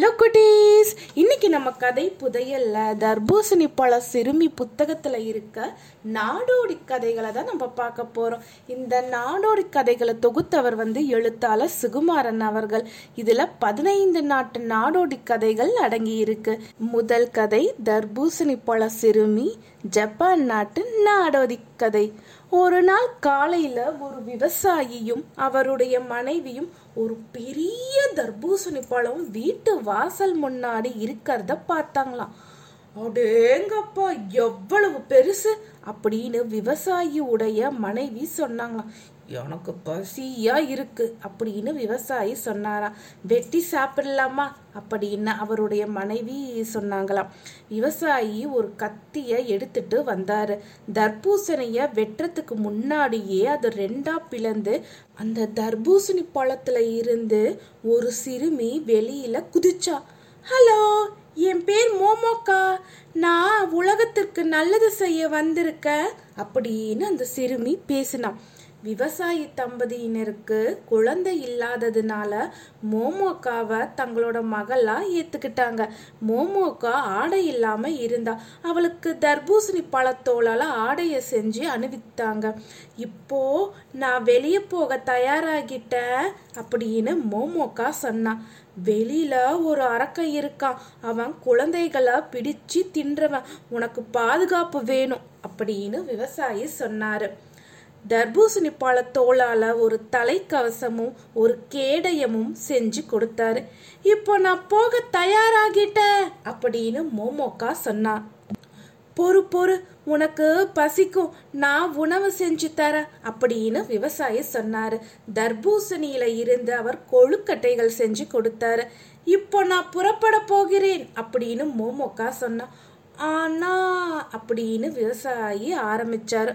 Hello குட்டீஸ் இன்னைக்கு நம்ம கதை புதையல்ல. தர்பூசணி பழ சிறுமி புத்தகத்துல இருக்க நாடோடி கதைகளை தான் நம்ம பார்க்க போறோம். இந்த நாடோடி கதைகளை தொகுத்தவர் வந்து எழுத்தாளர் சுகுமாரன் அவர்கள். இதுல பதினைந்து நாட்டு நாடோடி கதைகள் அடங்கி இருக்கு. முதல் கதை தர்பூசணி பழ சிறுமி ஜப்பான் நாட்டு நாடோடி கதை. ஒரு நாள் காலையில ஒரு விவசாயியும் அவருடைய மனைவியும் ஒரு பெரிய தர்பூசணி பழம் வீட்டு வாசல் முன்னாடி இருக்கிறத பார்த்தாங்களாம். அடேங்கப்பா எவ்வளவு பெருசு! அப்படின்னு விவசாயியுடைய மனைவி சொன்னாங்களாம். எனக்கு பசியா இருக்கு அப்படின்னு விவசாயி சொன்னாராம் வெட்டி சாப்பிடலாமா அப்படின்னு அவருடைய மனைவி சொன்னாங்களாம். விவசாயி ஒரு கத்திய எடுத்துட்டு வந்தாரு. தர்பூசணிய வெட்டுறதுக்கு முன்னாடியே அது ரெண்டா பிளந்து அந்த தர்பூசணி பழத்துல இருந்து ஒரு சிறுமி வெளியில குதிச்சா. ஹலோ என் பேர் மோமோக்கா. நான் உலகத்திற்கு நல்லது செய்ய வந்திருக்கேன் அப்படின்னு அந்த சிறுமி பேசினான் விவசாயி தம்பதியினருக்கு குழந்தை இல்லாததுனால மோமோக்காவை தங்களோட மகளா ஏத்துக்கிட்டாங்க. மோமோக்கா ஆடை இல்லாம இருந்தா அவளுக்கு தர்பூசணி பழத்தோளால ஆடைய செஞ்சு அணிவித்தாங்க. இப்போ நான் வெளியே போக தயாராகிட்டேன் அப்படின்னு மோமோக்கா சொன்னான் வெளியில ஒரு அரக்கை இருக்கான். அவன் குழந்தைகளை பிடிச்சு தின்றவன். உனக்கு பாதுகாப்பு வேணும் அப்படின்னு விவசாயி சொன்னாரு. தர்பூசணி பழ தோளால ஒரு தலைக்கவசமும் ஒரு கேடயமும் செஞ்சு கொடுத்தாரு. இப்போ நான் போக தயாராகிட்டேன் அப்படின்னு மோமோக்கா சொன்னான் பொறு பொறு உனக்கு பசிக்கும் நான் உணவு செஞ்சு தரேன் அப்படின்னு விவசாயி சொன்னாரு. தர்பூசணியில இருந்து அவர் கொழுக்கட்டைகள் செஞ்சு கொடுத்தாரு. இப்போ நான் புறப்பட போகிறேன் அப்படின்னு மோமோக்கா சொன்னான் ஆனா அப்படின்னு விவசாயி ஆரம்பிச்சாரு.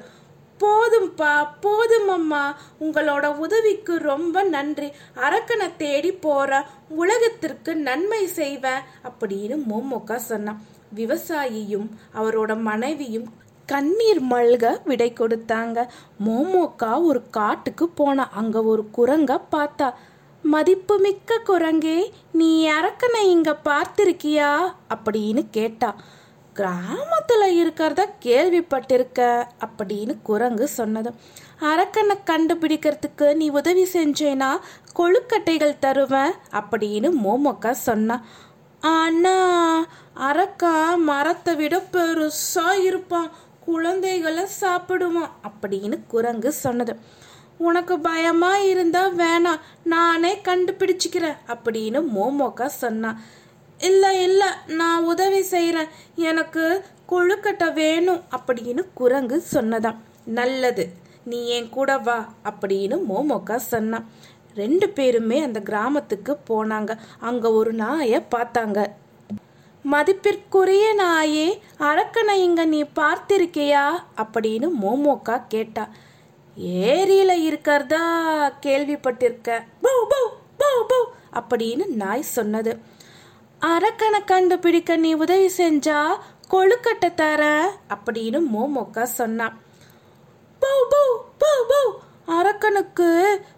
போதும்பா போதும் அம்மா உங்களோட உதவிக்கு ரொம்ப நன்றி. அரக்கனை தேடி போற உலகத்திற்கு நன்மை செய்வேன் அப்படின்னு மோமோக்கா சொன்னான் விவசாயியும் அவரோட மனைவியும் கண்ணீர் மல்க விடை கொடுத்தாங்க. மோமோக்கா ஒரு காட்டுக்கு போனா அங்க ஒரு குரங்க பார்த்தா. மதிப்புமிக்க குரங்கே நீ அரக்கனை இங்க பார்த்திருக்கியா? அப்படின்னு கேட்டா. கிராமத்தில் இருக்கிறத கேள்விப்பட்டிருக்க அப்படின்னு குரங்கு சொன்னது. அரக்கனை கண்டுபிடிக்கிறதுக்கு நீ உதவி செஞ்சேனா? கொழுக்கட்டைகள் தருவேன் அப்படின்னு மோமோக்கா சொன்னா. ஆனா அரக்கா மரத்தை விட பெருசாக இருப்பான். குழந்தைகளை சாப்பிடுவான் அப்படின்னு குரங்கு சொன்னது. உனக்கு பயமா இருந்தா வேணாம் நானே கண்டுபிடிச்சிக்கிறேன் அப்படின்னு மோமோக்கா சொன்னான் இல்லை இல்லை நான் உதவி செய்கிறேன். எனக்கு கொழுக்கட்டை வேணும் அப்படின்னு குரங்கு சொன்னதாம். நல்லது நீ என் கூட வா அப்படின்னு மோமோக்கா சொன்னான் ரெண்டு பேருமே அந்த கிராமத்துக்கு போனாங்க. அங்க ஒரு நாயை பார்த்தாங்க. மதிப்பிற்குரிய நாயே அரக்கனை இங்க நீ பார்த்திருக்கியா? அப்படின்னு மோமோக்கா கேட்டா. ஏரியில இருக்கிறதா? கேள்விப்பட்டிருக்க. பௌ பௌ பௌ பௌ அப்படின்னு நாய் சொன்னது. அரக்கனை கண்டுபிடிக்க நீ உதவி செஞ்சா கொழுக்கட்டை தர அப்படின்னு மோமோக்கா சொன்னான் பௌ பௌ பௌ பௌ. அரக்கனுக்கு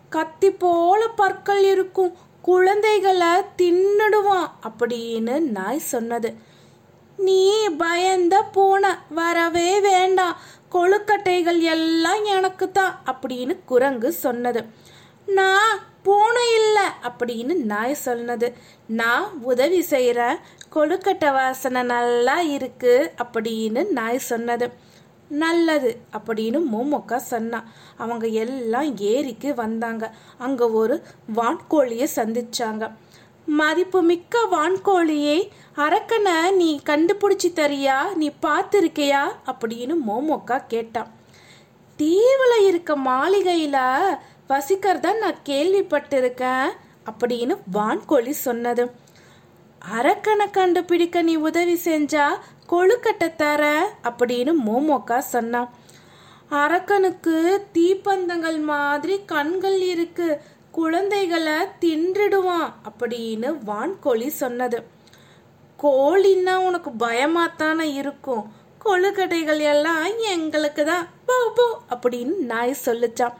கத்தி போல பற்கள் இருக்கும். குழந்தைகளை தின்னுடுவான் அப்படின்னு நாய் சொன்னது. நீ பயந்த பூனை வரவே வேண்டாம். கொழுக்கட்டைகள் எல்லாம் எனக்கு தான் அப்படின்னு குரங்கு சொன்னது. நான் பூனை இல்லை அப்படின்னு நாய் சொன்னது நான் உதவி செய்கிறேன் கொழுக்கட்டை வாசனை நல்லா இருக்கு அப்படின்னு நாய் சொன்னது. நல்லது அப்படின்னு மோமோக்கா சொன்னான் அவங்க எல்லாம் ஏரிக்கு வந்தாங்க. அங்கே ஒரு வான்கோழியை சந்திச்சாங்க. மதிப்புமிக்க வான்கோழியை அரக்கனை நீ கண்டுபிடிச்சி தரியா? நீ பார்த்துருக்கியா? அப்படின்னு மோமோக்கா கேட்டான் தீவில் இருக்க மாளிகையில் வசிக்கிறதா நான் கேள்விப்பட்டிருக்கேன் அப்படின்னு வான்கோழி சொன்னது. அரக்கனை கண்டுபிடிக்க நீ உதவி செஞ்சா கொழுக்கட்டை தர அப்படின்னு மோமோக்கா சொன்னான் அரக்கனுக்கு தீப்பந்தங்கள் மாதிரி கண்கள் இருக்கு குழந்தைகளை தின்றுடுவான் அப்படின்னு வான்கோழி சொன்னது. கோழின்னா உனக்கு பயமாத்தானே இருக்கும் கொழுக்கட்டைகள் எல்லாம் எங்களுக்கு தான் போ போ அப்படின்னு நாய் சொல்லுச்சான்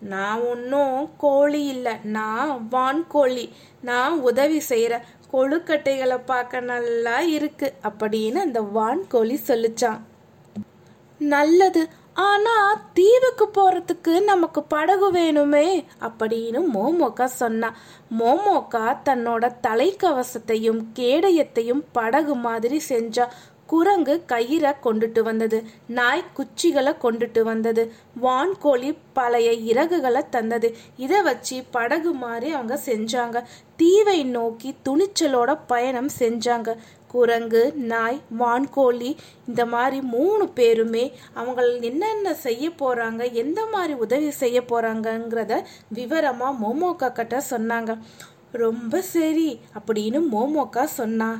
நான் ஒன்றும் கோழி இல்லை. நான் வான்கோழி. நான் உதவி செய்கிறேன் கொழுக்கட்டைகளை பார்க்க நல்லா இருக்கு அப்படின்னு அந்த வான்கோழி சொல்லிச்சான். நல்லது. ஆனா தீவுக்கு போறதுக்கு நமக்கு படகு வேணுமே அப்படின்னு மோமோக்கா சொன்னா. மோமோக்கா தன்னோட தலைக்கவசத்தையும் கேடயத்தையும் படகு மாதிரி செஞ்சா. குரங்கு கயிறை கொண்டுட்டு வந்தது. நாய் குச்சிகளை கொண்டுட்டு வந்தது. வான்கோழி பழைய இறகுகளை தந்தது. இதை வச்சு படகு மாதிரி அவங்க செஞ்சாங்க. தீவை நோக்கி துணிச்சலோட பயணம் செஞ்சாங்க. குரங்கு நாய் வான்கோழி இந்த மாதிரி மூணு பேருமே அவங்க என்னென்ன செய்ய போகிறாங்க எந்த மாதிரி உதவி செய்ய போகிறாங்கங்கிறத விவரமாக மோமோக்கா கிட்ட சொன்னாங்க. ரொம்ப சரி அப்படின்னு மோமோக்கா சொன்னா.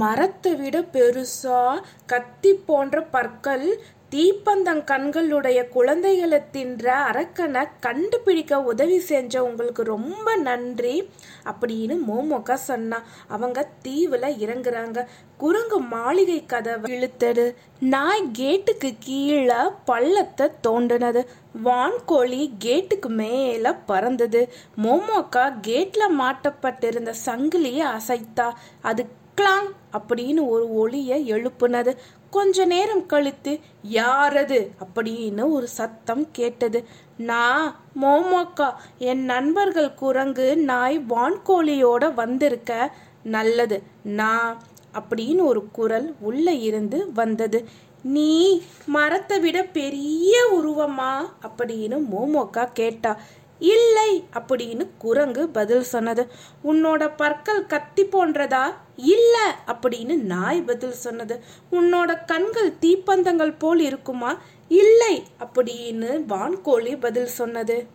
மரத்தை விட பெருசா கத்தி போன்ற பற்கள் தீப்பந்தங் கண்களுடைய குழந்தைகளை தின்ற அரக்கனை கண்டுபிடிக்க உதவி செஞ்ச உங்களுக்கு ரொம்ப நன்றி அப்படின்னு மோமோக்கா சொன்னான் அவங்க தீவுல இறங்குறாங்க. குரங்கு மாளிகை கதவை இழுத்தது. நாய் கேட்டுக்கு கீழே பள்ளத்தை தோண்டினது. வான்கோழி கேட்டுக்கு மேல பறந்தது. மோமோக்கா கேட்ல மாட்டப்பட்டிருந்த சங்கிலியை அசைத்தா. அது கிளாங் அப்படின்னு ஒரு ஒளியை எழுப்புனது. கொஞ்ச நேரம் கழித்து யாரது? அப்படின்னு ஒரு சத்தம் கேட்டது. நான் மோமோக்கா என் நண்பர்கள் குரங்கு நாய் வான்கோழியோட வந்திருக்க. நல்லது நான் அப்படின்னு ஒரு குரல் உள்ள இருந்து வந்தது. நீ மரத்தை விட பெரிய உருவமா? அப்படின்னு மோமோக்கா கேட்டா. இல்லை அப்படின்னு குரங்கு பதில் சொன்னது. உன்னோட பற்கள் கத்தி போன்றதா? இல்ல அப்படின்னு நாய் பதில் சொன்னது. உன்னோட கண்கள் தீப்பந்தங்கள் போல் இருக்குமா? இல்லை அப்படின்னு வான்கோழி பதில் சொன்னது.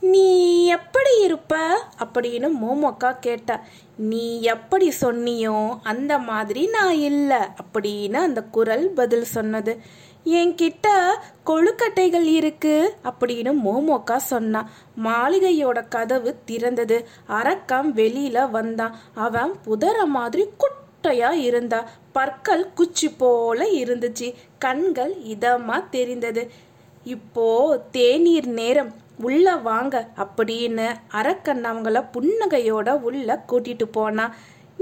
நீ எப்படி இருப்ப? அப்படின்னு மோமோக்கா கேட்டா. நீ எப்படி சொன்னியோ அந்த மாதிரி நான் இல்லை அப்படின்னு அந்த குரல் பதில் சொன்னது. என்கிட்ட கொழுக்கட்டைகள் இருக்கு அப்படின்னு மோமோக்கா சொன்னான் மாளிகையோட கதவு திறந்தது. அரக்கம் வெளியில வந்தான். அவன் புதற மாதிரி குட்டையா இருந்தா. பற்கள் குச்சி போல இருந்துச்சு. கண்கள் இதமா தெரிந்தது. இப்போ தேநீர் நேரம். உள்ள வாங்க அப்படின்னு அரக்கன் அவங்கள புன்னகையோட உள்ள கூட்டிட்டு போனான்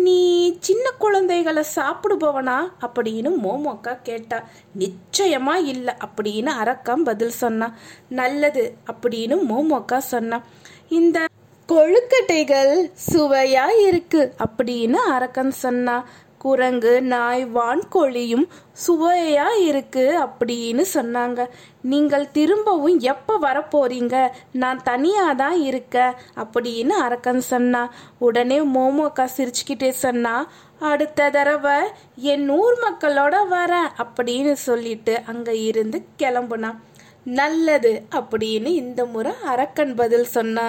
நீ சின்ன குழந்தைகளை சாப்பிடுபவனா? அப்படின்னு மோமோக்கா கேட்டா நிச்சயமா இல்லை அப்படின்னு அரக்கம் பதில் சொன்னா. நல்லது அப்படின்னு மோமோக்கா சொன்னா. இந்த கொழுக்கட்டைகள் சுவையா இருக்கு அப்படின்னு அரக்கன் சொன்னா. குரங்கு நாய் வான்கோழியும் சுவையா இருக்கு அப்படின்னு சொன்னாங்க. நீங்கள் திரும்பவும் எப்போ வரப்போறீங்க? நான் தனியா தான் இருக்க அப்படின்னு அரக்கன் சொன்னா உடனே மோமோக்கா சிரிச்சுக்கிட்டே சொன்னா அடுத்த தடவை என் ஊர் மக்களோட வரேன் அப்படின்னு சொல்லிட்டு அங்க இருந்து கிளம்புனா நல்லது அப்படின்னு இந்த முறை அரக்கன் பதில் சொன்னா